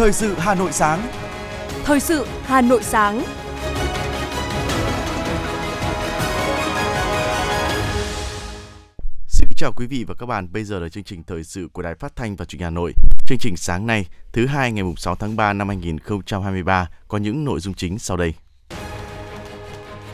Thời sự Hà Nội sáng. Thời sự Hà Nội sáng. Xin kính chào quý vị và các bạn. Bây giờ là chương trình thời sự của Đài Phát thanh và Truyền hình Hà Nội. Chương trình sáng nay, thứ hai ngày 6 tháng 3 năm 2023 có những nội dung chính sau đây.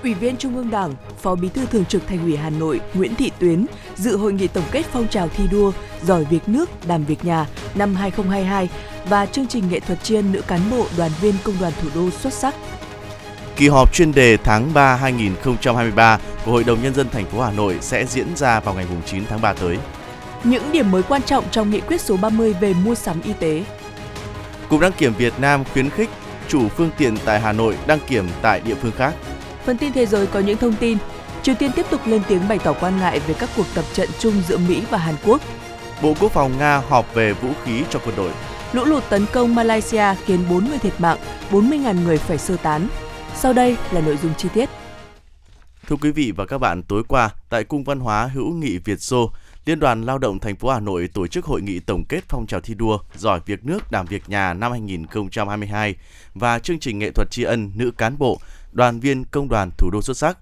Ủy viên Trung ương Đảng, Phó Bí thư Thường trực Thành ủy Hà Nội Nguyễn Thị Tuyến dự hội nghị tổng kết phong trào thi đua giỏi việc nước, đảm việc nhà năm 2022 và chương trình nghệ thuật ân nữ cán bộ đoàn viên công đoàn thủ đô xuất sắc. Kỳ họp chuyên đề tháng 3 2023 của Hội đồng nhân dân thành phố Hà Nội sẽ diễn ra vào ngày 9 tháng 3 tới. Những điểm mới quan trọng trong nghị quyết số 30 về mua sắm y tế. Cục đăng kiểm Việt Nam khuyến khích chủ phương tiện tại Hà Nội đăng kiểm tại địa phương khác. Phần tin thế giới có những thông tin. Triều Tiên tiếp tục lên tiếng bày tỏ quan ngại về các cuộc tập trận chung giữa Mỹ và Hàn Quốc. Bộ Quốc phòng Nga họp về vũ khí cho quân đội. Lũ lụt tấn công Malaysia khiến 4 người thiệt mạng, 40.000 người phải sơ tán. Sau đây là nội dung chi tiết. Thưa quý vị và các bạn, tối qua tại Cung Văn hóa Hữu nghị Việt Xô, Liên đoàn Lao động thành phố Hà Nội tổ chức hội nghị tổng kết phong trào thi đua giỏi việc nước đảm việc nhà năm 2022 và chương trình nghệ thuật tri ân nữ cán bộ, đoàn viên công đoàn thủ đô xuất sắc.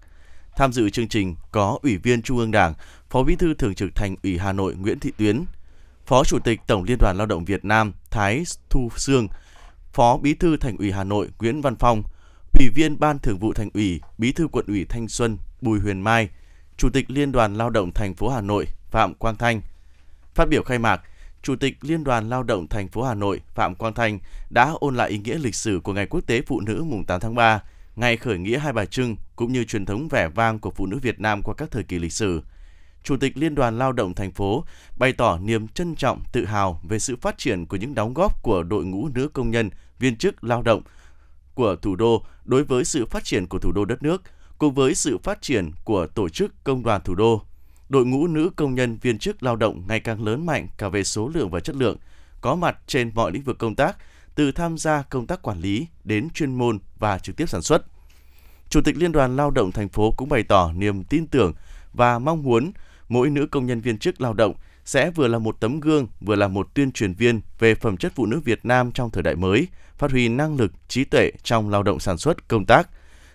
Tham dự chương trình có Ủy viên Trung ương Đảng, Phó Bí thư Thường trực Thành ủy Hà Nội Nguyễn Thị Tuyến, Phó Chủ tịch Tổng Liên đoàn Lao động Việt Nam Thái Thu Sương, Phó Bí thư Thành ủy Hà Nội Nguyễn Văn Phong, Ủy viên Ban Thường vụ Thành ủy, Bí thư Quận ủy Thanh Xuân Bùi Huyền Mai, Chủ tịch Liên đoàn Lao động thành phố Hà Nội Phạm Quang Thanh. Phát biểu khai mạc, Chủ tịch Liên đoàn Lao động thành phố Hà Nội Phạm Quang Thanh đã ôn lại ý nghĩa lịch sử của Ngày Quốc tế Phụ nữ mùng 8 tháng 3, ngày khởi nghĩa Hai Bà Trưng cũng như truyền thống vẻ vang của phụ nữ Việt Nam qua các thời kỳ lịch sử. Chủ tịch Liên đoàn Lao động thành phố bày tỏ niềm trân trọng, tự hào về sự phát triển của những đóng góp của đội ngũ nữ công nhân, viên chức lao động của thủ đô đối với sự phát triển của thủ đô đất nước, cùng với sự phát triển của tổ chức công đoàn thủ đô. Đội ngũ nữ công nhân viên chức lao động ngày càng lớn mạnh cả về số lượng và chất lượng, có mặt trên mọi lĩnh vực công tác, từ tham gia công tác quản lý đến chuyên môn và trực tiếp sản xuất. Chủ tịch Liên đoàn Lao động thành phố cũng bày tỏ niềm tin tưởng và mong muốn mỗi nữ công nhân viên chức lao động sẽ vừa là một tấm gương, vừa là một tuyên truyền viên về phẩm chất phụ nữ Việt Nam trong thời đại mới, phát huy năng lực, trí tuệ trong lao động sản xuất, công tác,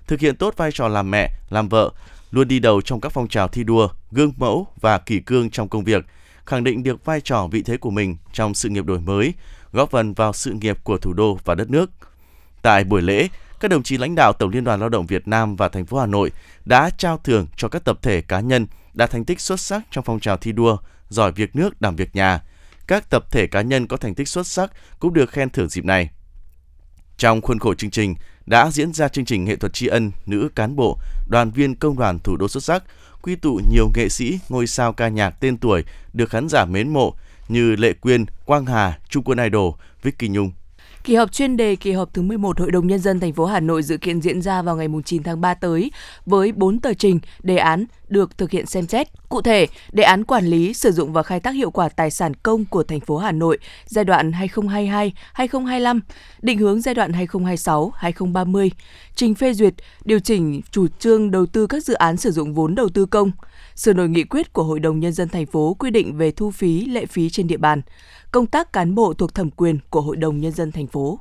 thực hiện tốt vai trò làm mẹ, làm vợ, luôn đi đầu trong các phong trào thi đua, gương mẫu và kỷ cương trong công việc, khẳng định được vai trò vị thế của mình trong sự nghiệp đổi mới, góp phần vào sự nghiệp của thủ đô và đất nước. Tại buổi lễ, các đồng chí lãnh đạo Tổng Liên đoàn Lao động Việt Nam và thành phố Hà Nội đã trao thưởng cho các tập thể cá nhân đạt thành tích xuất sắc trong phong trào thi đua, giỏi việc nước, đảm việc nhà. Các tập thể cá nhân có thành tích xuất sắc cũng được khen thưởng dịp này. Trong khuôn khổ chương trình đã diễn ra chương trình nghệ thuật tri ân nữ cán bộ, đoàn viên công đoàn thủ đô xuất sắc, quy tụ nhiều nghệ sĩ, ngôi sao ca nhạc tên tuổi được khán giả mến mộ như Lệ Quyên, Quang Hà, Trung Quân Idol, Vicky Nhung. Kỳ họp chuyên đề kỳ họp thứ 11 Hội đồng Nhân dân thành phố Hà Nội dự kiến diễn ra vào ngày 9 tháng 3 tới với 4 tờ trình, đề án được thực hiện xem xét. Cụ thể, đề án quản lý, sử dụng và khai thác hiệu quả tài sản công của thành phố Hà Nội giai đoạn 2022-2025, định hướng giai đoạn 2026-2030, trình phê duyệt, điều chỉnh chủ trương đầu tư các dự án sử dụng vốn đầu tư công, sửa đổi nghị quyết của Hội đồng Nhân dân thành phố quy định về thu phí, lệ phí trên địa bàn, công tác cán bộ thuộc thẩm quyền của Hội đồng Nhân dân thành phố.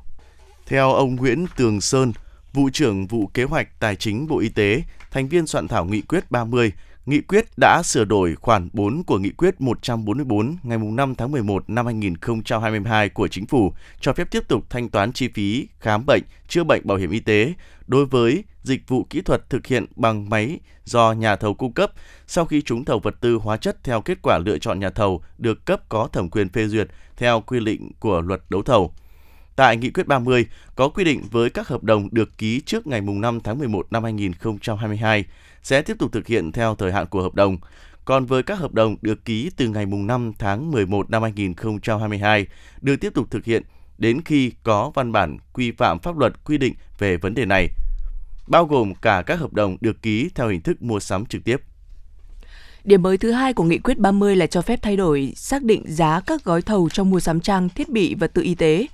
Theo ông Nguyễn Tường Sơn, vụ trưởng vụ kế hoạch tài chính Bộ Y tế, thành viên soạn thảo nghị quyết 30, nghị quyết đã sửa đổi khoản 4 của nghị quyết 144 ngày 5 tháng 11 năm 2022 của Chính phủ cho phép tiếp tục thanh toán chi phí khám bệnh, chữa bệnh bảo hiểm y tế đối với dịch vụ kỹ thuật thực hiện bằng máy do nhà thầu cung cấp sau khi trúng thầu vật tư hóa chất theo kết quả lựa chọn nhà thầu được cấp có thẩm quyền phê duyệt theo quy định của luật đấu thầu. Tại Nghị quyết 30 có quy định với các hợp đồng được ký trước ngày 5 tháng 11 năm 2022 sẽ tiếp tục thực hiện theo thời hạn của hợp đồng. Còn với các hợp đồng được ký từ ngày 5 tháng 11 năm 2022 được tiếp tục thực hiện đến khi có văn bản quy phạm pháp luật quy định về vấn đề này, bao gồm cả các hợp đồng được ký theo hình thức mua sắm trực tiếp. Điểm mới thứ hai của Nghị quyết 30 là cho phép thay đổi, xác định giá các gói thầu trong mua sắm trang, thiết bị và tự y tế.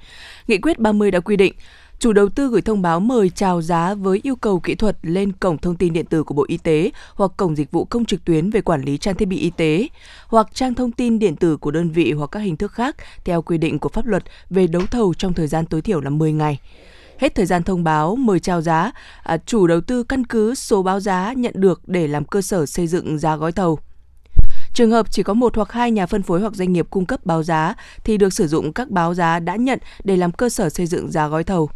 Nghị quyết 30 đã quy định, chủ đầu tư gửi thông báo mời chào giá với yêu cầu kỹ thuật lên cổng thông tin điện tử của Bộ Y tế hoặc cổng dịch vụ công trực tuyến về quản lý trang thiết bị y tế, hoặc trang thông tin điện tử của đơn vị hoặc các hình thức khác theo quy định của pháp luật về đấu thầu trong thời gian tối thiểu là 10 ngày. Hết thời gian thông báo mời chào giá, à, chủ đầu tư căn cứ số báo giá nhận được để làm cơ sở xây dựng giá gói thầu. Trường hợp chỉ có một hoặc hai nhà phân phối hoặc doanh nghiệp cung cấp báo giá thì được sử dụng các báo giá đã nhận để làm cơ sở xây dựng giá gói thầu.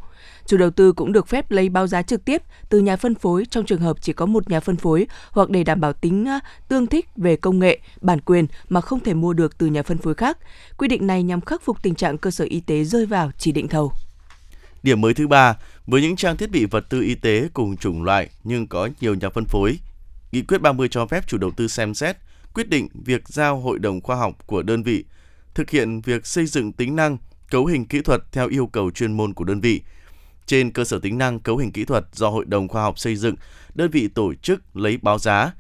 Chủ đầu tư cũng được phép lấy báo giá trực tiếp từ nhà phân phối trong trường hợp chỉ có một nhà phân phối hoặc để đảm bảo tính à, tương thích về công nghệ, bản quyền mà không thể mua được từ nhà phân phối khác. Quy định này nhằm khắc phục tình trạng cơ sở y tế rơi vào chỉ định thầu. Điểm mới thứ ba, với những trang thiết bị vật tư y tế cùng chủng loại nhưng có nhiều nhà phân phối, Nghị quyết 30 cho phép chủ đầu tư xem xét, quyết định việc giao hội đồng khoa học của đơn vị thực hiện việc xây dựng tính năng, cấu hình kỹ thuật theo yêu cầu chuyên môn của đơn vị. Trên cơ sở tính năng cấu hình kỹ thuật do hội đồng khoa học xây dựng, đơn vị tổ chức lấy báo giá.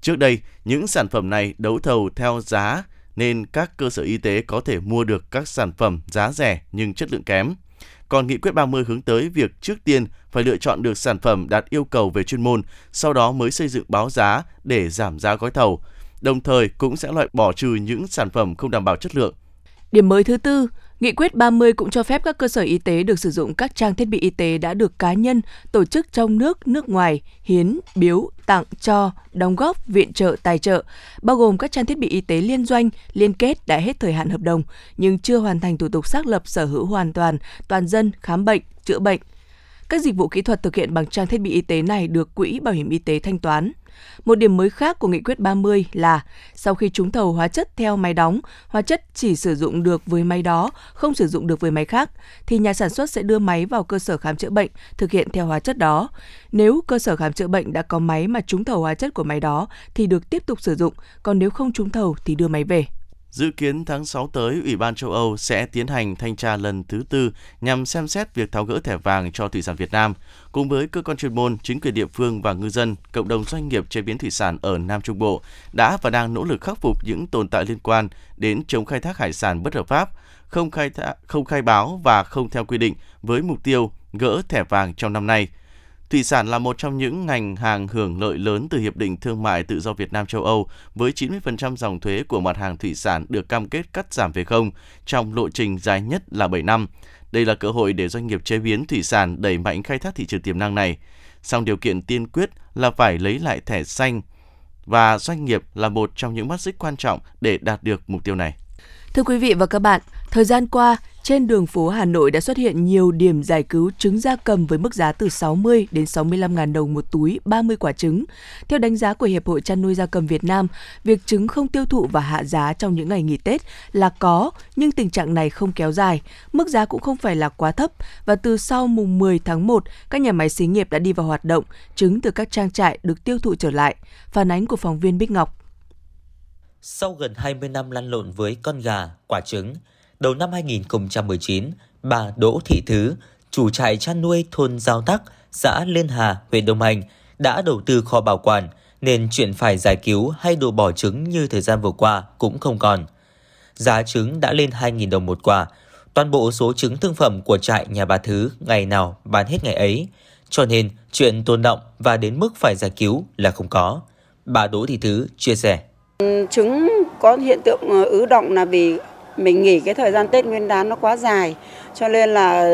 Trước đây, những sản phẩm này đấu thầu theo giá nên các cơ sở y tế có thể mua được các sản phẩm giá rẻ nhưng chất lượng kém. Còn nghị quyết 30 hướng tới việc trước tiên phải lựa chọn được sản phẩm đạt yêu cầu về chuyên môn, sau đó mới xây dựng báo giá để giảm giá gói thầu. Đồng thời cũng sẽ loại bỏ trừ những sản phẩm không đảm bảo chất lượng. Điểm mới thứ tư, Nghị quyết 30 cũng cho phép các cơ sở y tế được sử dụng các trang thiết bị y tế đã được cá nhân, tổ chức trong nước, nước ngoài, hiến, biếu, tặng, cho, đóng góp, viện trợ, tài trợ, bao gồm các trang thiết bị y tế liên doanh, liên kết đã hết thời hạn hợp đồng, nhưng chưa hoàn thành thủ tục xác lập sở hữu hoàn toàn, toàn dân, khám bệnh, chữa bệnh. Các dịch vụ kỹ thuật thực hiện bằng trang thiết bị y tế này được Quỹ Bảo hiểm Y tế thanh toán. Một điểm mới khác của Nghị quyết 30 là sau khi trúng thầu hóa chất theo máy đóng, hóa chất chỉ sử dụng được với máy đó, không sử dụng được với máy khác, thì nhà sản xuất sẽ đưa máy vào cơ sở khám chữa bệnh thực hiện theo hóa chất đó. Nếu cơ sở khám chữa bệnh đã có máy mà trúng thầu hóa chất của máy đó thì được tiếp tục sử dụng, còn nếu không trúng thầu thì đưa máy về. Dự kiến tháng 6 tới, Ủy ban châu Âu sẽ tiến hành thanh tra lần thứ tư nhằm xem xét việc tháo gỡ thẻ vàng cho thủy sản Việt Nam. Cùng với cơ quan chuyên môn, chính quyền địa phương và ngư dân, cộng đồng doanh nghiệp chế biến thủy sản ở Nam Trung Bộ đã và đang nỗ lực khắc phục những tồn tại liên quan đến chống khai thác hải sản bất hợp pháp, không khai, thác, không khai báo và không theo quy định với mục tiêu gỡ thẻ vàng trong năm nay – Thủy sản là một trong những ngành hàng hưởng lợi lớn từ Hiệp định Thương mại Tự do Việt Nam châu Âu, với 90% dòng thuế của mặt hàng thủy sản được cam kết cắt giảm về không trong lộ trình dài nhất là 7 năm. Đây là cơ hội để doanh nghiệp chế biến thủy sản đẩy mạnh khai thác thị trường tiềm năng này. Song điều kiện tiên quyết là phải lấy lại thẻ xanh và doanh nghiệp là một trong những mắt xích quan trọng để đạt được mục tiêu này. Thưa quý vị và các bạn, thời gian qua, trên đường phố Hà Nội đã xuất hiện nhiều điểm giải cứu trứng gia cầm với mức giá từ 60 đến 65 ngàn đồng một túi 30 quả trứng. Theo đánh giá của Hiệp hội chăn nuôi gia cầm Việt Nam, việc trứng không tiêu thụ và hạ giá trong những ngày nghỉ Tết là có, nhưng tình trạng này không kéo dài. Mức giá cũng không phải là quá thấp và từ sau mùng 10 tháng 1, các nhà máy xí nghiệp đã đi vào hoạt động, trứng từ các trang trại được tiêu thụ trở lại. Phản ánh của phóng viên Bích Ngọc. Sau gần 20 năm lăn lộn với con gà, quả trứng, đầu năm 2019, bà Đỗ Thị Thứ, chủ trại chăn nuôi thôn Giao Tắc, xã Liên Hà, huyện Đông Anh, đã đầu tư kho bảo quản, nên chuyện phải giải cứu hay đồ bỏ trứng như thời gian vừa qua cũng không còn. Giá trứng đã lên 2.000 đồng một quả, toàn bộ số trứng thương phẩm của trại nhà bà Thứ ngày nào bán hết ngày ấy, cho nên chuyện tồn động và đến mức phải giải cứu là không có. Bà Đỗ Thị Thứ chia sẻ. Trứng có hiện tượng ờ, ứ động là vì mình nghỉ cái thời gian Tết Nguyên đán nó quá dài cho nên là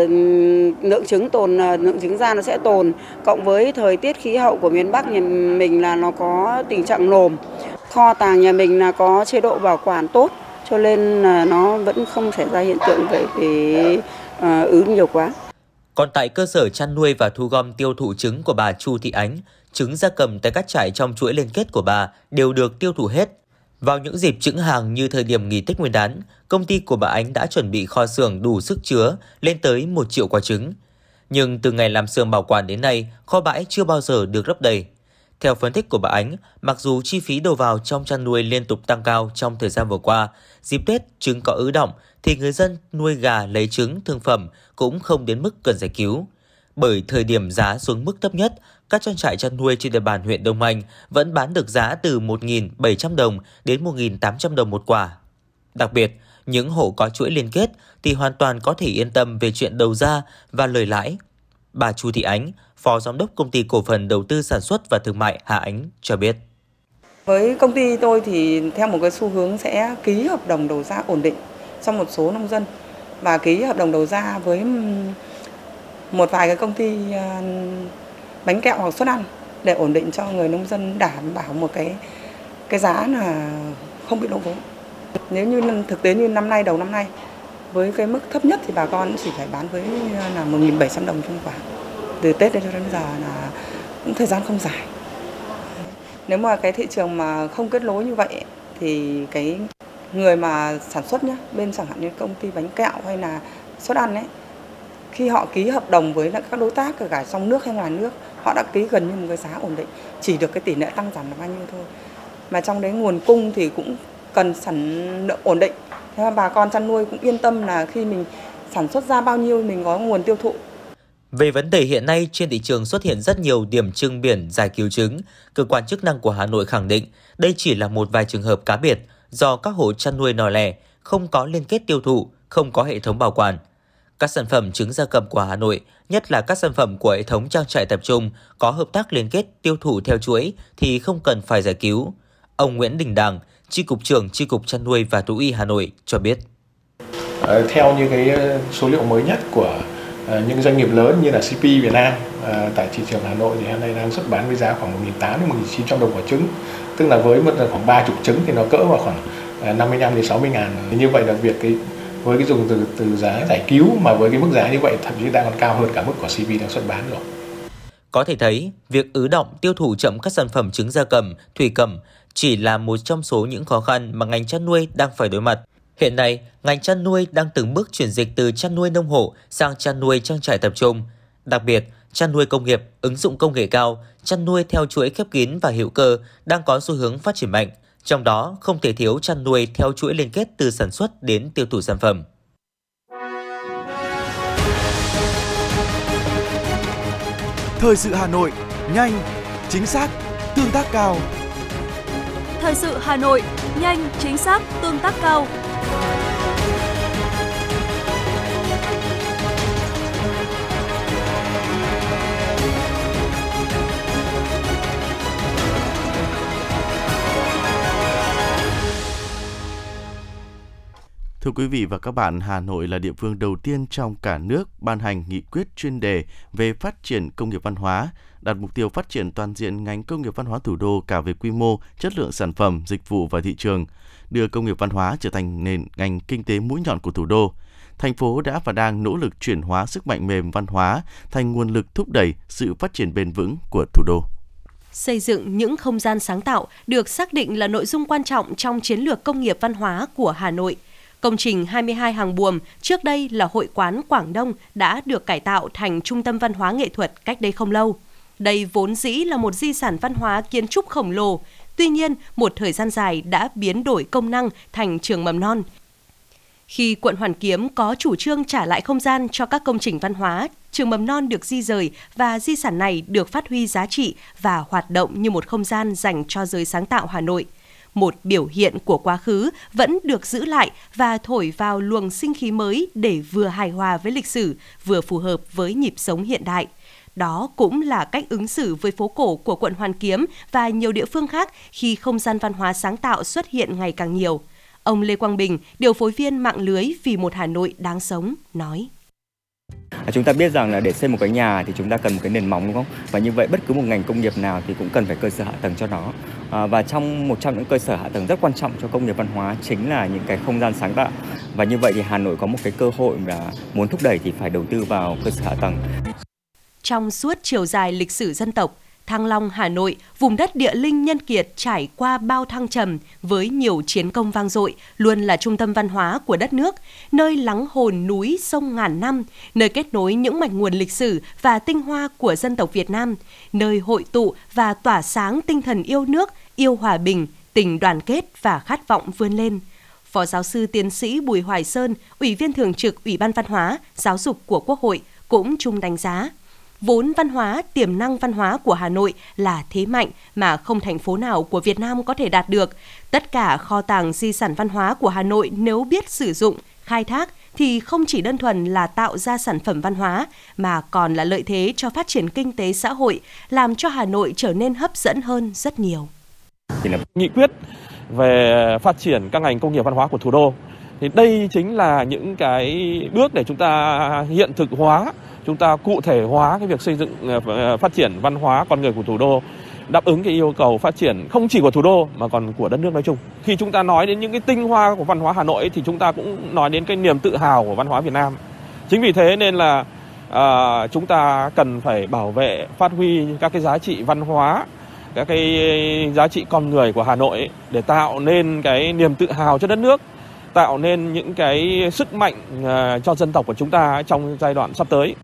lượng trứng tồn ờ, lượng trứng ra nó sẽ tồn cộng với thời tiết khí hậu của miền Bắc nhà mình là nó có tình trạng nồm kho tàng nhà mình là có chế độ bảo quản tốt cho nên là nó vẫn không xảy ra hiện tượng về về uh, ờ, ứ nhiều quá. Còn tại cơ sở chăn nuôi và thu gom tiêu thụ trứng của bà Chu Thị Ánh, trứng gia cầm tại các trại trong chuỗi liên kết của bà đều được tiêu thụ hết. Vào những dịp trứng hàng như thời điểm nghỉ Tết Nguyên đán, công ty của bà Ánh đã chuẩn bị kho xưởng đủ sức chứa lên tới 1 triệu quả trứng. Nhưng từ ngày làm xưởng bảo quản đến nay, kho bãi chưa bao giờ được lấp đầy. Theo phân tích của bà Ánh, mặc dù chi phí đầu vào trong chăn nuôi liên tục tăng cao trong thời gian vừa qua, dịp Tết trứng có ứ động thì người dân nuôi gà lấy trứng thương phẩm cũng không đến mức cần giải cứu. Bởi thời điểm giá xuống mức thấp nhất, các trang trại chăn nuôi trên địa bàn huyện Đông Anh vẫn bán được giá từ 1.700 đồng đến 1.800 đồng một quả. Đặc biệt, những hộ có chuỗi liên kết thì hoàn toàn có thể yên tâm về chuyện đầu ra và lời lãi Bà Chu Thị Ánh, Phó Giám đốc Công ty Cổ phần Đầu tư Sản xuất và Thương mại Hà Ánh cho biết. Với công ty tôi thì theo một cái xu hướng sẽ ký hợp đồng đầu ra ổn định cho một số nông dân và ký hợp đồng đầu ra với một vài cái công ty à, bánh kẹo hoặc suất ăn để ổn định cho người nông dân đảm bảo một cái cái giá là không bị lỗ vốn. Nếu như thực tế như năm nay đầu năm nay với cái mức thấp nhất thì bà con chỉ phải bán với là 1.700 đồng trên quả. Từ Tết đến cho đến giờ là cũng thời gian không dài. Nếu mà cái thị trường mà không kết nối như vậy thì cái người mà sản xuất nhá, bên chẳng hạn như công ty bánh kẹo hay là suất ăn ấy khi họ ký hợp đồng với các đối tác ở cả trong nước hay ngoài nước họ đã ký gần như một cái giá ổn định chỉ được cái tỷ lệ tăng giảm là bao nhiêu thôi. Mà trong đấy nguồn cung thì cũng cần sản lượng ổn định. Thế mà bà con chăn nuôi cũng yên tâm là khi mình sản xuất ra bao nhiêu mình có nguồn tiêu thụ. Về vấn đề hiện nay trên thị trường xuất hiện rất nhiều điểm trưng biển giải cứu trứng, cơ quan chức năng của Hà Nội khẳng định đây chỉ là một vài trường hợp cá biệt do các hộ chăn nuôi nhỏ lẻ không có liên kết tiêu thụ, không có hệ thống bảo quản. Các sản phẩm trứng gia cầm của Hà Nội, nhất là các sản phẩm của hệ thống trang trại tập trung có hợp tác liên kết tiêu thụ theo chuỗi thì không cần phải giải cứu. Ông Nguyễn Đình Đàng, Tri Cục trưởng Tri Cục Chăn nuôi và Thú y Hà Nội cho biết. Ờ, theo như cái ờ, số liệu mới nhất của ờ, những doanh nghiệp lớn như là CP Việt Nam tại thị trường Hà Nội thì hiện nay đang xuất bán với giá khoảng 1.800 đến 1.900 đồng quả trứng. Tức là với một khoảng 30 trứng thì nó cỡ vào khoảng 55 đến 60 ngàn. Như vậy là việc cái với cái dùng từ từ giá giải cứu mà với cái mức giá như vậy thậm chí đang còn cao hơn cả mức của CP đang xuất bán rồi. Có thể thấy, việc ứ động tiêu thụ chậm các sản phẩm trứng gia cầm, thủy cầm chỉ là một trong số những khó khăn mà ngành chăn nuôi đang phải đối mặt. Hiện nay, ngành chăn nuôi đang từng bước chuyển dịch từ chăn nuôi nông hộ sang chăn nuôi trang trại tập trung. Đặc biệt, chăn nuôi công nghiệp, ứng dụng công nghệ cao, chăn nuôi theo chuỗi khép kín và hữu cơ đang có xu hướng phát triển mạnh. Trong đó, không thể thiếu chăn nuôi theo chuỗi liên kết từ sản xuất đến tiêu thụ sản phẩm. Thời sự Hà Nội, nhanh, chính xác, tương tác cao. Thời sự Hà Nội, nhanh, chính xác, tương tác cao. Thưa quý vị và các bạn, Hà Nội là địa phương đầu tiên trong cả nước ban hành nghị quyết chuyên đề về phát triển công nghiệp văn hóa, đặt mục tiêu phát triển toàn diện ngành công nghiệp văn hóa thủ đô cả về quy mô, chất lượng sản phẩm, dịch vụ và thị trường, đưa công nghiệp văn hóa trở thành nền ngành kinh tế mũi nhọn của thủ đô. Thành phố đã và đang nỗ lực chuyển hóa sức mạnh mềm văn hóa thành nguồn lực thúc đẩy sự phát triển bền vững của thủ đô. Xây dựng những không gian sáng tạo được xác định là nội dung quan trọng trong chiến lược công nghiệp văn hóa của Hà Nội – Công trình 22 hàng buồm trước đây là hội quán Quảng Đông đã được cải tạo thành trung tâm văn hóa nghệ thuật cách đây không lâu. Đây vốn dĩ là một di sản văn hóa kiến trúc khổng lồ, tuy nhiên một thời gian dài đã biến đổi công năng thành trường mầm non. Khi quận Hoàn Kiếm có chủ trương trả lại không gian cho các công trình văn hóa, trường mầm non được di rời và di sản này được phát huy giá trị và hoạt động như một không gian dành cho giới sáng tạo Hà Nội – một biểu hiện của quá khứ vẫn được giữ lại và thổi vào luồng sinh khí mới để vừa hài hòa với lịch sử, vừa phù hợp với nhịp sống hiện đại. Đó cũng là cách ứng xử với phố cổ của quận Hoàn Kiếm và nhiều địa phương khác khi không gian văn hóa sáng tạo xuất hiện ngày càng nhiều. Ông Lê Quang Bình, điều phối viên mạng lưới vì một Hà Nội đáng sống, nói. Chúng ta biết rằng là để xây một cái nhà thì chúng ta cần một cái nền móng đúng không? Và như vậy bất cứ một ngành công nghiệp nào thì cũng cần phải cơ sở hạ tầng cho nó. À, và trong một trong những cơ sở hạ tầng rất quan trọng cho công nghiệp văn hóa chính là những cái không gian sáng tạo. Và như vậy thì Hà Nội có một cái cơ hội là muốn thúc đẩy thì phải đầu tư vào cơ sở hạ tầng. Trong suốt chiều dài lịch sử dân tộc, Thăng Long, Hà Nội, vùng đất địa linh nhân kiệt trải qua bao thăng trầm với nhiều chiến công vang dội, luôn là trung tâm văn hóa của đất nước, nơi lắng hồn núi sông ngàn năm, nơi kết nối những mạch nguồn lịch sử và tinh hoa của dân tộc Việt Nam, nơi hội tụ và tỏa sáng tinh thần yêu nước, yêu hòa bình, tình đoàn kết và khát vọng vươn lên. Phó giáo sư tiến sĩ Bùi Hoài Sơn, Ủy viên Thường trực Ủy ban Văn hóa, Giáo dục của Quốc hội cũng chung đánh giá vốn văn hóa, tiềm năng văn hóa của Hà Nội là thế mạnh mà không thành phố nào của Việt Nam có thể đạt được. Tất cả kho tàng di sản văn hóa của Hà Nội nếu biết sử dụng, khai thác thì không chỉ đơn thuần là tạo ra sản phẩm văn hóa mà còn là lợi thế cho phát triển kinh tế xã hội, làm cho Hà Nội trở nên hấp dẫn hơn rất nhiều. Nghị quyết về phát triển các ngành công nghiệp văn hóa của thủ đô thì đây chính là những cái bước để chúng ta hiện thực hóa chúng ta cụ thể hóa cái việc xây dựng ờ, ờ, phát triển văn hóa con người của thủ đô đáp ứng cái yêu cầu phát triển không chỉ của thủ đô mà còn của đất nước nói chung. Khi chúng ta nói đến những cái tinh hoa của văn hóa Hà Nội thì chúng ta cũng nói đến cái niềm tự hào của văn hóa Việt Nam. Chính vì thế nên là à, chúng ta cần phải bảo vệ, phát huy các cái giá trị văn hóa, các cái giá trị con người của Hà Nội để tạo nên cái niềm tự hào cho đất nước, tạo nên những cái sức mạnh à, cho dân tộc của chúng ta trong giai đoạn sắp tới.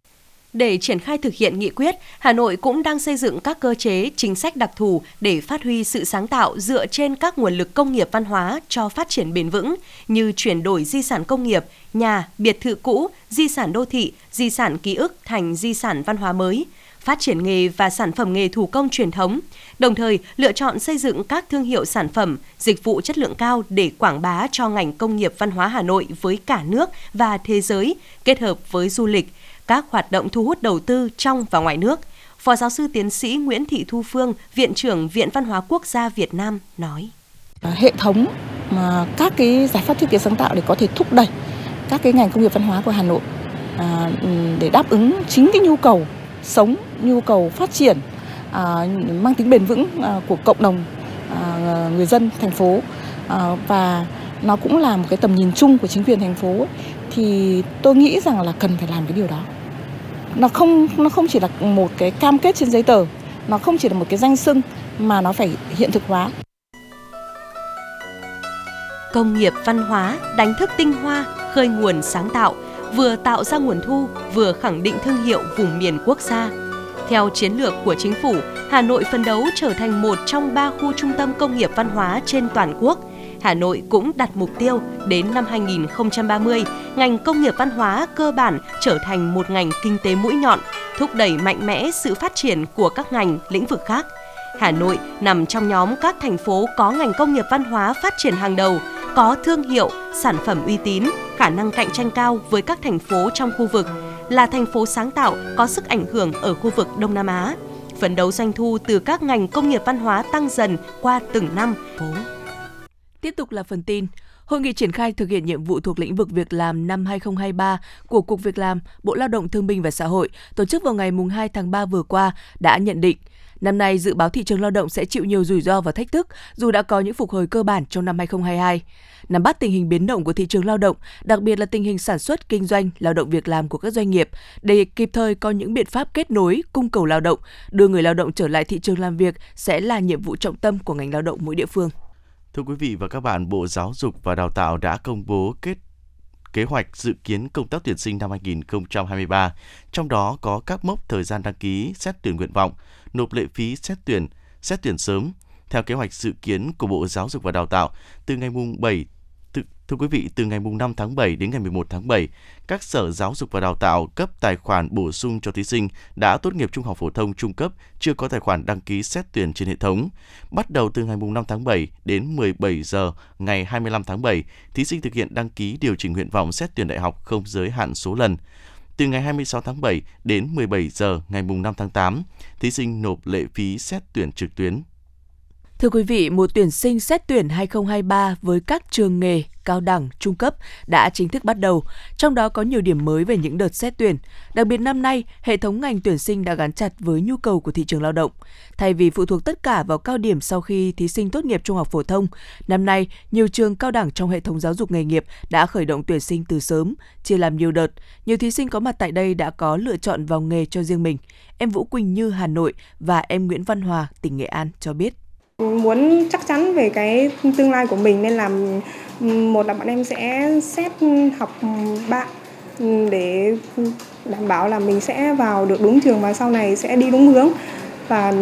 Để triển khai thực hiện nghị quyết, Hà Nội cũng đang xây dựng các cơ chế, chính sách đặc thù để phát huy sự sáng tạo dựa trên các nguồn lực công nghiệp văn hóa cho phát triển bền vững như chuyển đổi di sản công nghiệp, nhà, biệt thự cũ, di sản đô thị, di sản ký ức thành di sản văn hóa mới, phát triển nghề và sản phẩm nghề thủ công truyền thống, đồng thời lựa chọn xây dựng các thương hiệu sản phẩm, dịch vụ chất lượng cao để quảng bá cho ngành công nghiệp văn hóa Hà Nội với cả nước và thế giới, kết hợp với du lịch, các hoạt động thu hút đầu tư trong và ngoài nước. Phó giáo sư tiến sĩ Nguyễn Thị Thu Phương, Viện trưởng Viện Văn hóa Quốc gia Việt Nam nói. À, hệ thống mà các cái giải pháp thiết kế sáng tạo để có thể thúc đẩy các cái ngành công nghiệp văn hóa của Hà Nội à, để đáp ứng chính cái nhu cầu sống, nhu cầu phát triển à, mang tính bền vững à, của cộng đồng à, người dân thành phố. À, và nó cũng là một cái tầm nhìn chung của chính quyền thành phố thì tôi nghĩ rằng là cần phải làm cái điều đó. Nó không nó không chỉ là một cái cam kết trên giấy tờ nó không chỉ là một cái danh xưng mà nó phải hiện thực hóa. Công nghiệp văn hóa đánh thức tinh hoa khơi nguồn sáng tạo vừa tạo ra nguồn thu vừa khẳng định thương hiệu vùng miền quốc gia theo chiến lược của chính phủ hà nội phấn đấu trở thành một trong ba khu trung tâm công nghiệp văn hóa trên toàn quốc Hà Nội cũng đặt mục tiêu đến năm 2030, ngành công nghiệp văn hóa cơ bản trở thành một ngành kinh tế mũi nhọn, thúc đẩy mạnh mẽ sự phát triển của các ngành, lĩnh vực khác. Hà Nội nằm trong nhóm các thành phố có ngành công nghiệp văn hóa phát triển hàng đầu, có thương hiệu, sản phẩm uy tín, khả năng cạnh tranh cao với các thành phố trong khu vực, là thành phố sáng tạo có sức ảnh hưởng ở khu vực Đông Nam Á. Phấn đấu doanh thu từ các ngành công nghiệp văn hóa tăng dần qua từng năm. Phố. Tiếp tục là phần tin. Hội nghị triển khai thực hiện nhiệm vụ thuộc lĩnh vực việc làm năm 2023 của Cục Việc làm, Bộ Lao động Thương binh và Xã hội tổ chức vào ngày 2 tháng 3 vừa qua đã nhận định Năm nay, dự báo thị trường lao động sẽ chịu nhiều rủi ro và thách thức dù đã có những phục hồi cơ bản trong năm 2022. Nắm bắt tình hình biến động của thị trường lao động, đặc biệt là tình hình sản xuất, kinh doanh, lao động việc làm của các doanh nghiệp để kịp thời có những biện pháp kết nối, cung cầu lao động, đưa người lao động trở lại thị trường làm việc sẽ là nhiệm vụ trọng tâm của ngành lao động mỗi địa phương. Thưa quý vị và các bạn, Bộ Giáo dục và Đào tạo đã công bố kết kế hoạch dự kiến công tác tuyển sinh năm 2023, trong đó có các mốc thời gian đăng ký xét tuyển nguyện vọng, nộp lệ phí xét tuyển, xét tuyển sớm. Theo kế hoạch dự kiến của Bộ Giáo dục và Đào tạo, từ ngày mùng 7 Thưa quý vị, từ ngày 5 tháng 7 đến ngày 11 tháng 7, các sở giáo dục và đào tạo cấp tài khoản bổ sung cho thí sinh đã tốt nghiệp trung học phổ thông trung cấp chưa có tài khoản đăng ký xét tuyển trên hệ thống. Bắt đầu từ ngày 5 tháng 7 đến 17 giờ ngày 25 tháng 7, thí sinh thực hiện đăng ký điều chỉnh nguyện vọng xét tuyển đại học không giới hạn số lần. Từ ngày 26 tháng 7 đến 17 giờ ngày mùng 5 tháng 8, thí sinh nộp lệ phí xét tuyển trực tuyến. Thưa quý vị, mùa tuyển sinh xét tuyển 2023 với các trường nghề, cao đẳng, trung cấp đã chính thức bắt đầu, trong đó có nhiều điểm mới về những đợt xét tuyển. Đặc biệt năm nay, hệ thống ngành tuyển sinh đã gắn chặt với nhu cầu của thị trường lao động. Thay vì phụ thuộc tất cả vào cao điểm sau khi thí sinh tốt nghiệp trung học phổ thông, năm nay nhiều trường cao đẳng trong hệ thống giáo dục nghề nghiệp đã khởi động tuyển sinh từ sớm, chia làm nhiều đợt. Nhiều thí sinh có mặt tại đây đã có lựa chọn vào nghề cho riêng mình. Em Vũ Quỳnh Như Hà Nội và em Nguyễn Văn Hòa tỉnh Nghệ An cho biết muốn chắc chắn về cái tương lai của mình nên là ừ, một là bọn em sẽ xét học ừ, bạn ừ, để đảm bảo là mình sẽ vào được đúng trường và sau này sẽ đi đúng hướng và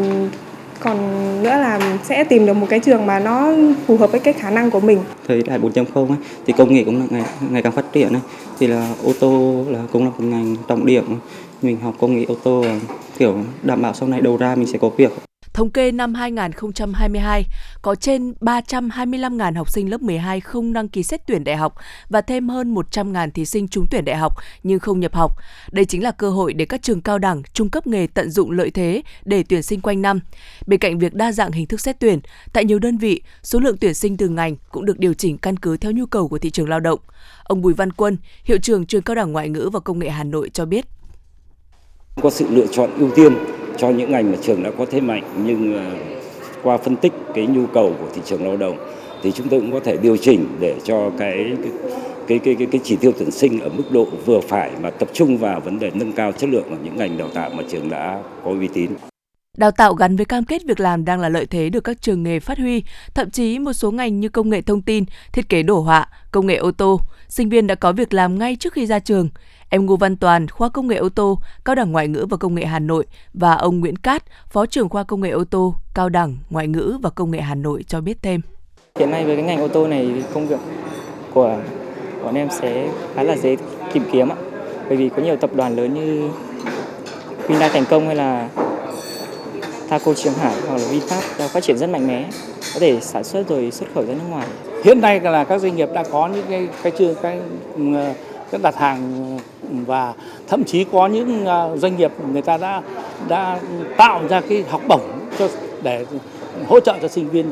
còn nữa là sẽ tìm được một cái trường mà nó phù hợp với cái khả năng của mình. Thời đại 4.0 ấy, thì công nghệ cũng là ngày, ngày càng phát triển ấy. thì là ô tô là cũng là một ngành trọng điểm mình học công nghệ ô tô kiểu đảm bảo sau này đầu ra mình sẽ có việc Thống kê năm 2022, có trên 325.000 học sinh lớp 12 không đăng ký xét tuyển đại học và thêm hơn 100.000 thí sinh trúng tuyển đại học nhưng không nhập học. Đây chính là cơ hội để các trường cao đẳng, trung cấp nghề tận dụng lợi thế để tuyển sinh quanh năm. Bên cạnh việc đa dạng hình thức xét tuyển, tại nhiều đơn vị, số lượng tuyển sinh từ ngành cũng được điều chỉnh căn cứ theo nhu cầu của thị trường lao động. Ông Bùi Văn Quân, hiệu trưởng trường cao đẳng ngoại ngữ và công nghệ Hà Nội cho biết. Có sự lựa chọn ưu tiên cho những ngành mà trường đã có thế mạnh nhưng ờ, qua phân tích cái nhu cầu của thị trường lao động thì chúng tôi cũng có thể điều chỉnh để cho cái cái cái cái, cái chỉ tiêu tuyển sinh ở mức độ vừa phải mà tập trung vào vấn đề nâng cao chất lượng ở những ngành đào tạo mà trường đã có uy tín. Đào tạo gắn với cam kết việc làm đang là lợi thế được các trường nghề phát huy, thậm chí một số ngành như công nghệ thông tin, thiết kế đồ họa, công nghệ ô tô, sinh viên đã có việc làm ngay trước khi ra trường. Em Ngô Văn Toàn, khoa công nghệ ô tô, Cao đẳng Ngoại ngữ và Công nghệ Hà Nội và ông Nguyễn Cát, phó trưởng khoa công nghệ ô tô, Cao đẳng Ngoại ngữ và Công nghệ Hà Nội cho biết thêm. Hiện nay với cái ngành ô tô này công việc của bọn em sẽ khá là dễ tìm kiếm ạ. Bởi vì có nhiều tập đoàn lớn như Hyundai Thành Công hay là Thaco Trường Hải hoặc là VinFast đang phát triển rất mạnh mẽ, có thể sản xuất rồi xuất khẩu ra nước ngoài. Hiện nay là các doanh nghiệp đã có những cái cái chương cái các đặt hàng và thậm chí có những à, doanh nghiệp người ta đã đã tạo ra cái học bổng cho để hỗ trợ cho sinh viên.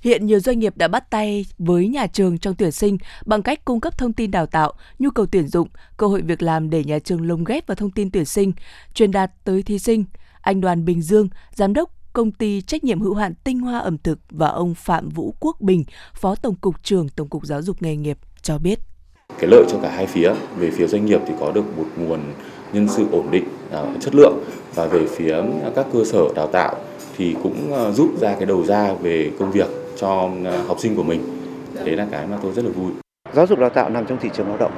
Hiện nhiều doanh nghiệp đã bắt tay với nhà trường trong tuyển sinh bằng cách cung cấp thông tin đào tạo, nhu cầu tuyển dụng, cơ hội việc làm để nhà trường lồng ghép vào thông tin tuyển sinh, truyền đạt tới thí sinh. Anh Đoàn Bình Dương, giám đốc công ty trách nhiệm hữu hạn Tinh Hoa ẩm thực và ông Phạm Vũ Quốc Bình, Phó Tổng cục trưởng Tổng cục Giáo dục nghề nghiệp cho biết cái lợi cho cả hai phía. Về phía doanh nghiệp thì có được một nguồn nhân sự ổn định à, chất lượng. Và về phía các cơ sở đào tạo thì cũng à, giúp ra cái đầu ra về công việc cho à, học sinh của mình. Đấy là cái mà tôi rất là vui. Giáo dục đào tạo nằm trong thị trường lao động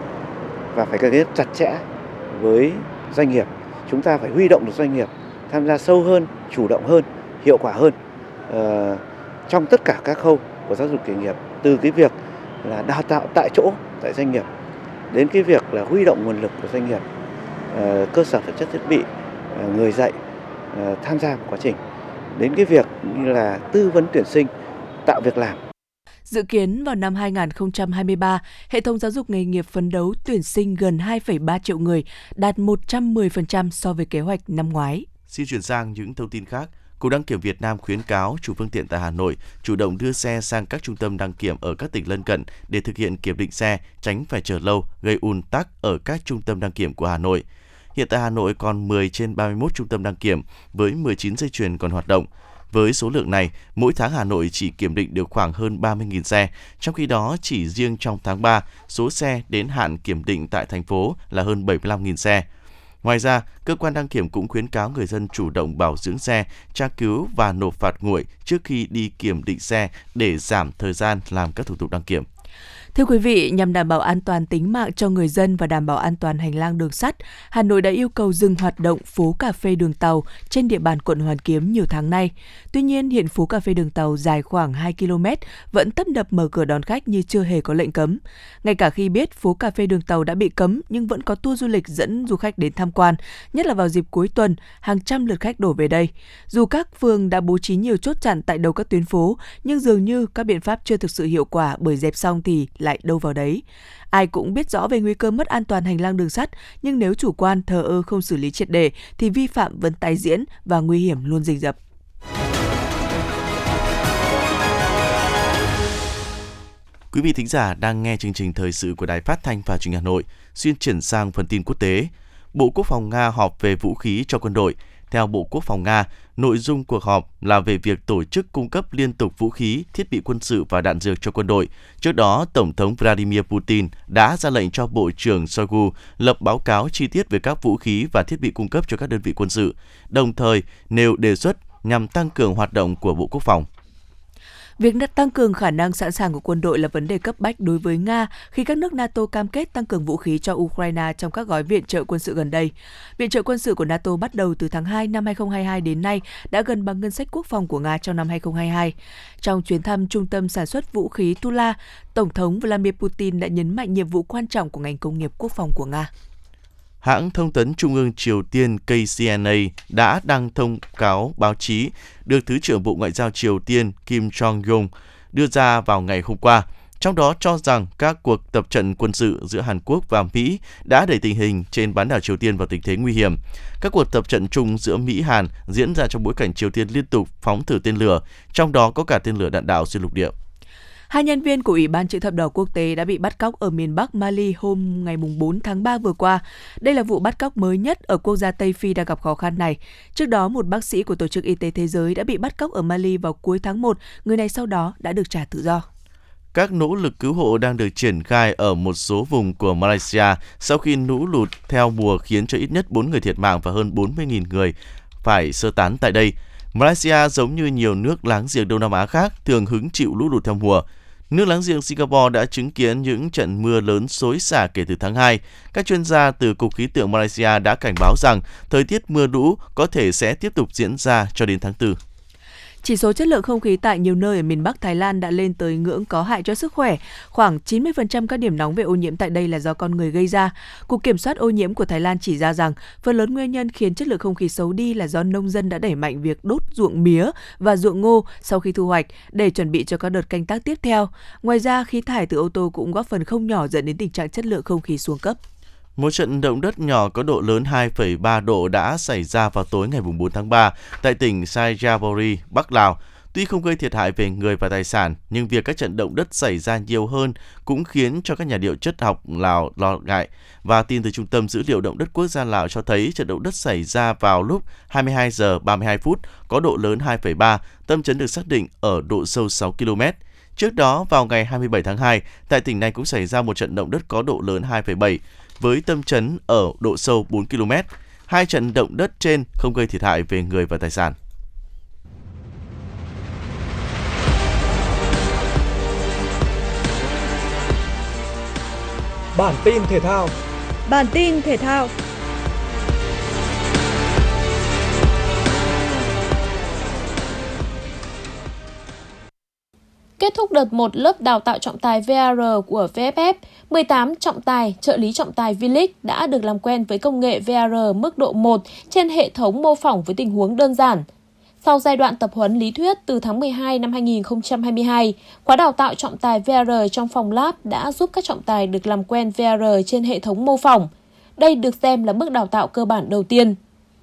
và phải kết chặt chẽ với doanh nghiệp. Chúng ta phải huy động được doanh nghiệp tham gia sâu hơn, chủ động hơn, hiệu quả hơn ờ, trong tất cả các khâu của giáo dục nghề nghiệp. Từ cái việc là đào tạo tại chỗ tại doanh nghiệp đến cái việc là huy động nguồn lực của doanh nghiệp ờ, cơ sở vật chất thiết bị ờ, người dạy ờ, tham gia vào quá trình đến cái việc như là tư vấn tuyển sinh tạo việc làm Dự kiến vào năm 2023, hệ thống giáo dục nghề nghiệp phấn đấu tuyển sinh gần 2,3 triệu người, đạt 110% so với kế hoạch năm ngoái. Xin chuyển sang những thông tin khác. Cục đăng kiểm Việt Nam khuyến cáo chủ phương tiện tại Hà Nội chủ động đưa xe sang các trung tâm đăng kiểm ở các tỉnh lân cận để thực hiện kiểm định xe, tránh phải chờ lâu, gây ùn tắc ở các trung tâm đăng kiểm của Hà Nội. Hiện tại Hà Nội còn 10 trên 31 trung tâm đăng kiểm với 19 dây chuyền còn hoạt động. Với số lượng này, mỗi tháng Hà Nội chỉ kiểm định được khoảng hơn 30.000 xe, trong khi đó chỉ riêng trong tháng 3, số xe đến hạn kiểm định tại thành phố là hơn 75.000 xe. Ngoài ra, cơ quan đăng kiểm cũng khuyến cáo người dân chủ động bảo dưỡng xe, tra cứu và nộp phạt nguội trước khi đi kiểm định xe để giảm thời gian làm các thủ tục đăng kiểm. Thưa quý vị, nhằm đảm bảo an toàn tính mạng cho người dân và đảm bảo an toàn hành lang đường sắt, Hà Nội đã yêu cầu dừng hoạt động phố cà phê đường tàu trên địa bàn quận Hoàn Kiếm nhiều tháng nay. Tuy nhiên, hiện phố cà phê đường tàu dài khoảng 2 km vẫn tấp nập mở cửa đón khách như chưa hề có lệnh cấm. Ngay cả khi biết phố cà phê đường tàu đã bị cấm nhưng vẫn có tour du lịch dẫn du khách đến tham quan, nhất là vào dịp cuối tuần, hàng trăm lượt khách đổ về đây. Dù các phường đã bố trí nhiều chốt chặn tại đầu các tuyến phố, nhưng dường như các biện pháp chưa thực sự hiệu quả bởi dẹp xong thì lại đâu vào đấy. Ai cũng biết rõ về nguy cơ mất an toàn hành lang đường sắt, nhưng nếu chủ quan thờ ơ không xử lý triệt đề thì vi phạm vẫn tái diễn và nguy hiểm luôn rình rập. Quý vị thính giả đang nghe chương trình thời sự của Đài Phát thanh và Truyền hình Hà Nội, xuyên chuyển sang phần tin quốc tế. Bộ Quốc phòng Nga họp về vũ khí cho quân đội. Theo Bộ Quốc phòng Nga, nội dung cuộc họp là về việc tổ chức cung cấp liên tục vũ khí, thiết bị quân sự và đạn dược cho quân đội. Trước đó, Tổng thống Vladimir Putin đã ra lệnh cho Bộ trưởng Shoigu lập báo cáo chi tiết về các vũ khí và thiết bị cung cấp cho các đơn vị quân sự, đồng thời nêu đề xuất nhằm tăng cường hoạt động của Bộ Quốc phòng. Việc tăng cường khả năng sẵn sàng của quân đội là vấn đề cấp bách đối với Nga khi các nước NATO cam kết tăng cường vũ khí cho Ukraine trong các gói viện trợ quân sự gần đây. Viện trợ quân sự của NATO bắt đầu từ tháng 2 năm 2022 đến nay đã gần bằng ngân sách quốc phòng của Nga trong năm 2022. Trong chuyến thăm trung tâm sản xuất vũ khí Tula, Tổng thống Vladimir Putin đã nhấn mạnh nhiệm vụ quan trọng của ngành công nghiệp quốc phòng của Nga hãng thông tấn Trung ương Triều Tiên KCNA đã đăng thông cáo báo chí được Thứ trưởng Bộ Ngoại giao Triều Tiên Kim Jong-un đưa ra vào ngày hôm qua – trong đó cho rằng các cuộc tập trận quân sự giữa Hàn Quốc và Mỹ đã đẩy tình hình trên bán đảo Triều Tiên vào tình thế nguy hiểm. Các cuộc tập trận chung giữa Mỹ Hàn diễn ra trong bối cảnh Triều Tiên liên tục phóng thử tên lửa, trong đó có cả tên lửa đạn đạo xuyên lục địa. Hai nhân viên của Ủy ban chữ thập đỏ quốc tế đã bị bắt cóc ở miền Bắc Mali hôm ngày 4 tháng 3 vừa qua. Đây là vụ bắt cóc mới nhất ở quốc gia Tây Phi đang gặp khó khăn này. Trước đó, một bác sĩ của Tổ chức Y tế Thế giới đã bị bắt cóc ở Mali vào cuối tháng 1. Người này sau đó đã được trả tự do. Các nỗ lực cứu hộ đang được triển khai ở một số vùng của Malaysia sau khi lũ lụt theo mùa khiến cho ít nhất 4 người thiệt mạng và hơn 40.000 người phải sơ tán tại đây. Malaysia giống như nhiều nước láng giềng Đông Nam Á khác thường hứng chịu lũ lụt theo mùa. Nước láng giềng Singapore đã chứng kiến những trận mưa lớn xối xả kể từ tháng 2. Các chuyên gia từ Cục Khí tượng Malaysia đã cảnh báo rằng thời tiết mưa lũ có thể sẽ tiếp tục diễn ra cho đến tháng 4. Chỉ số chất lượng không khí tại nhiều nơi ở miền Bắc Thái Lan đã lên tới ngưỡng có hại cho sức khỏe. Khoảng 90% các điểm nóng về ô nhiễm tại đây là do con người gây ra. Cục Kiểm soát ô nhiễm của Thái Lan chỉ ra rằng phần lớn nguyên nhân khiến chất lượng không khí xấu đi là do nông dân đã đẩy mạnh việc đốt ruộng mía và ruộng ngô sau khi thu hoạch để chuẩn bị cho các đợt canh tác tiếp theo. Ngoài ra, khí thải từ ô tô cũng góp phần không nhỏ dẫn đến tình trạng chất lượng không khí xuống cấp. Một trận động đất nhỏ có độ lớn 2,3 độ đã xảy ra vào tối ngày 4 tháng 3 tại tỉnh Saijabori, Bắc Lào. Tuy không gây thiệt hại về người và tài sản, nhưng việc các trận động đất xảy ra nhiều hơn cũng khiến cho các nhà địa chất học Lào lo ngại. Và tin từ Trung tâm Dữ liệu Động đất Quốc gia Lào cho thấy trận động đất xảy ra vào lúc 22 giờ 32 phút, có độ lớn 2,3, tâm chấn được xác định ở độ sâu 6 km. Trước đó, vào ngày 27 tháng 2, tại tỉnh này cũng xảy ra một trận động đất có độ lớn 2,7 với tâm chấn ở độ sâu 4 km. Hai trận động đất trên không gây thiệt hại về người và tài sản. Bản tin thể thao Bản tin thể thao Kết thúc đợt 1 lớp đào tạo trọng tài VAR của VFF, 18 trọng tài, trợ lý trọng tài V-League đã được làm quen với công nghệ VAR mức độ 1 trên hệ thống mô phỏng với tình huống đơn giản. Sau giai đoạn tập huấn lý thuyết từ tháng 12 năm 2022, khóa đào tạo trọng tài VAR trong phòng lab đã giúp các trọng tài được làm quen VAR trên hệ thống mô phỏng. Đây được xem là bước đào tạo cơ bản đầu tiên.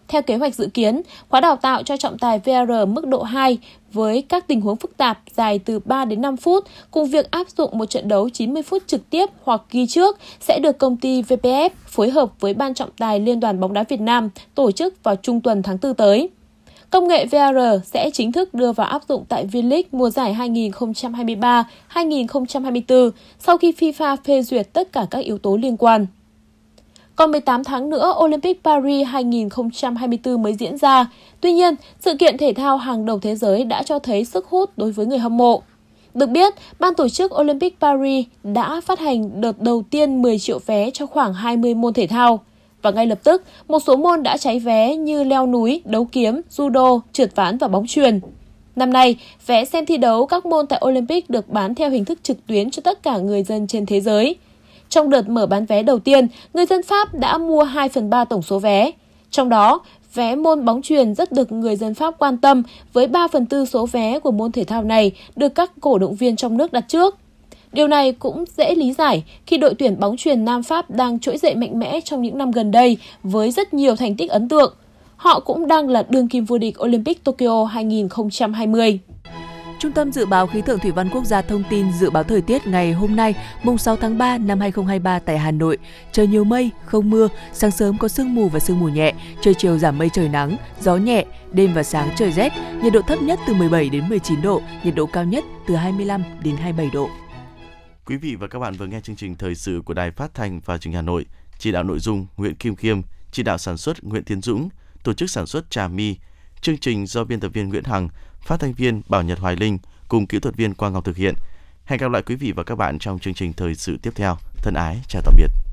Theo kế hoạch dự kiến, khóa đào tạo cho trọng tài VR mức độ 2 với các tình huống phức tạp dài từ 3 đến 5 phút cùng việc áp dụng một trận đấu 90 phút trực tiếp hoặc ghi trước sẽ được công ty VPF phối hợp với Ban trọng tài Liên đoàn bóng đá Việt Nam tổ chức vào trung tuần tháng 4 tới. Công nghệ VR sẽ chính thức đưa vào áp dụng tại V-League mùa giải 2023-2024 sau khi FIFA phê duyệt tất cả các yếu tố liên quan. Còn 18 tháng nữa, Olympic Paris 2024 mới diễn ra. Tuy nhiên, sự kiện thể thao hàng đầu thế giới đã cho thấy sức hút đối với người hâm mộ. Được biết, ban tổ chức Olympic Paris đã phát hành đợt đầu tiên 10 triệu vé cho khoảng 20 môn thể thao. Và ngay lập tức, một số môn đã cháy vé như leo núi, đấu kiếm, judo, trượt ván và bóng truyền. Năm nay, vé xem thi đấu các môn tại Olympic được bán theo hình thức trực tuyến cho tất cả người dân trên thế giới. Trong đợt mở bán vé đầu tiên, người dân Pháp đã mua 2 phần 3 tổng số vé. Trong đó, vé môn bóng truyền rất được người dân Pháp quan tâm với 3 phần tư số vé của môn thể thao này được các cổ động viên trong nước đặt trước. Điều này cũng dễ lý giải khi đội tuyển bóng truyền Nam Pháp đang trỗi dậy mạnh mẽ trong những năm gần đây với rất nhiều thành tích ấn tượng. Họ cũng đang là đương kim vô địch Olympic Tokyo 2020. Trung tâm Dự báo Khí tượng Thủy văn Quốc gia thông tin dự báo thời tiết ngày hôm nay, mùng 6 tháng 3 năm 2023 tại Hà Nội. Trời nhiều mây, không mưa, sáng sớm có sương mù và sương mù nhẹ, trời chiều giảm mây trời nắng, gió nhẹ, đêm và sáng trời rét, nhiệt độ thấp nhất từ 17 đến 19 độ, nhiệt độ cao nhất từ 25 đến 27 độ. Quý vị và các bạn vừa nghe chương trình thời sự của Đài Phát thanh và Truyền hình Hà Nội. Chỉ đạo nội dung Nguyễn Kim Khiêm, chỉ đạo sản xuất Nguyễn Tiến Dũng, tổ chức sản xuất Trà My. Chương trình do biên tập viên Nguyễn Hằng, phát thanh viên Bảo Nhật Hoài Linh cùng kỹ thuật viên Quang Ngọc thực hiện. Hẹn gặp lại quý vị và các bạn trong chương trình thời sự tiếp theo. Thân ái, chào tạm biệt.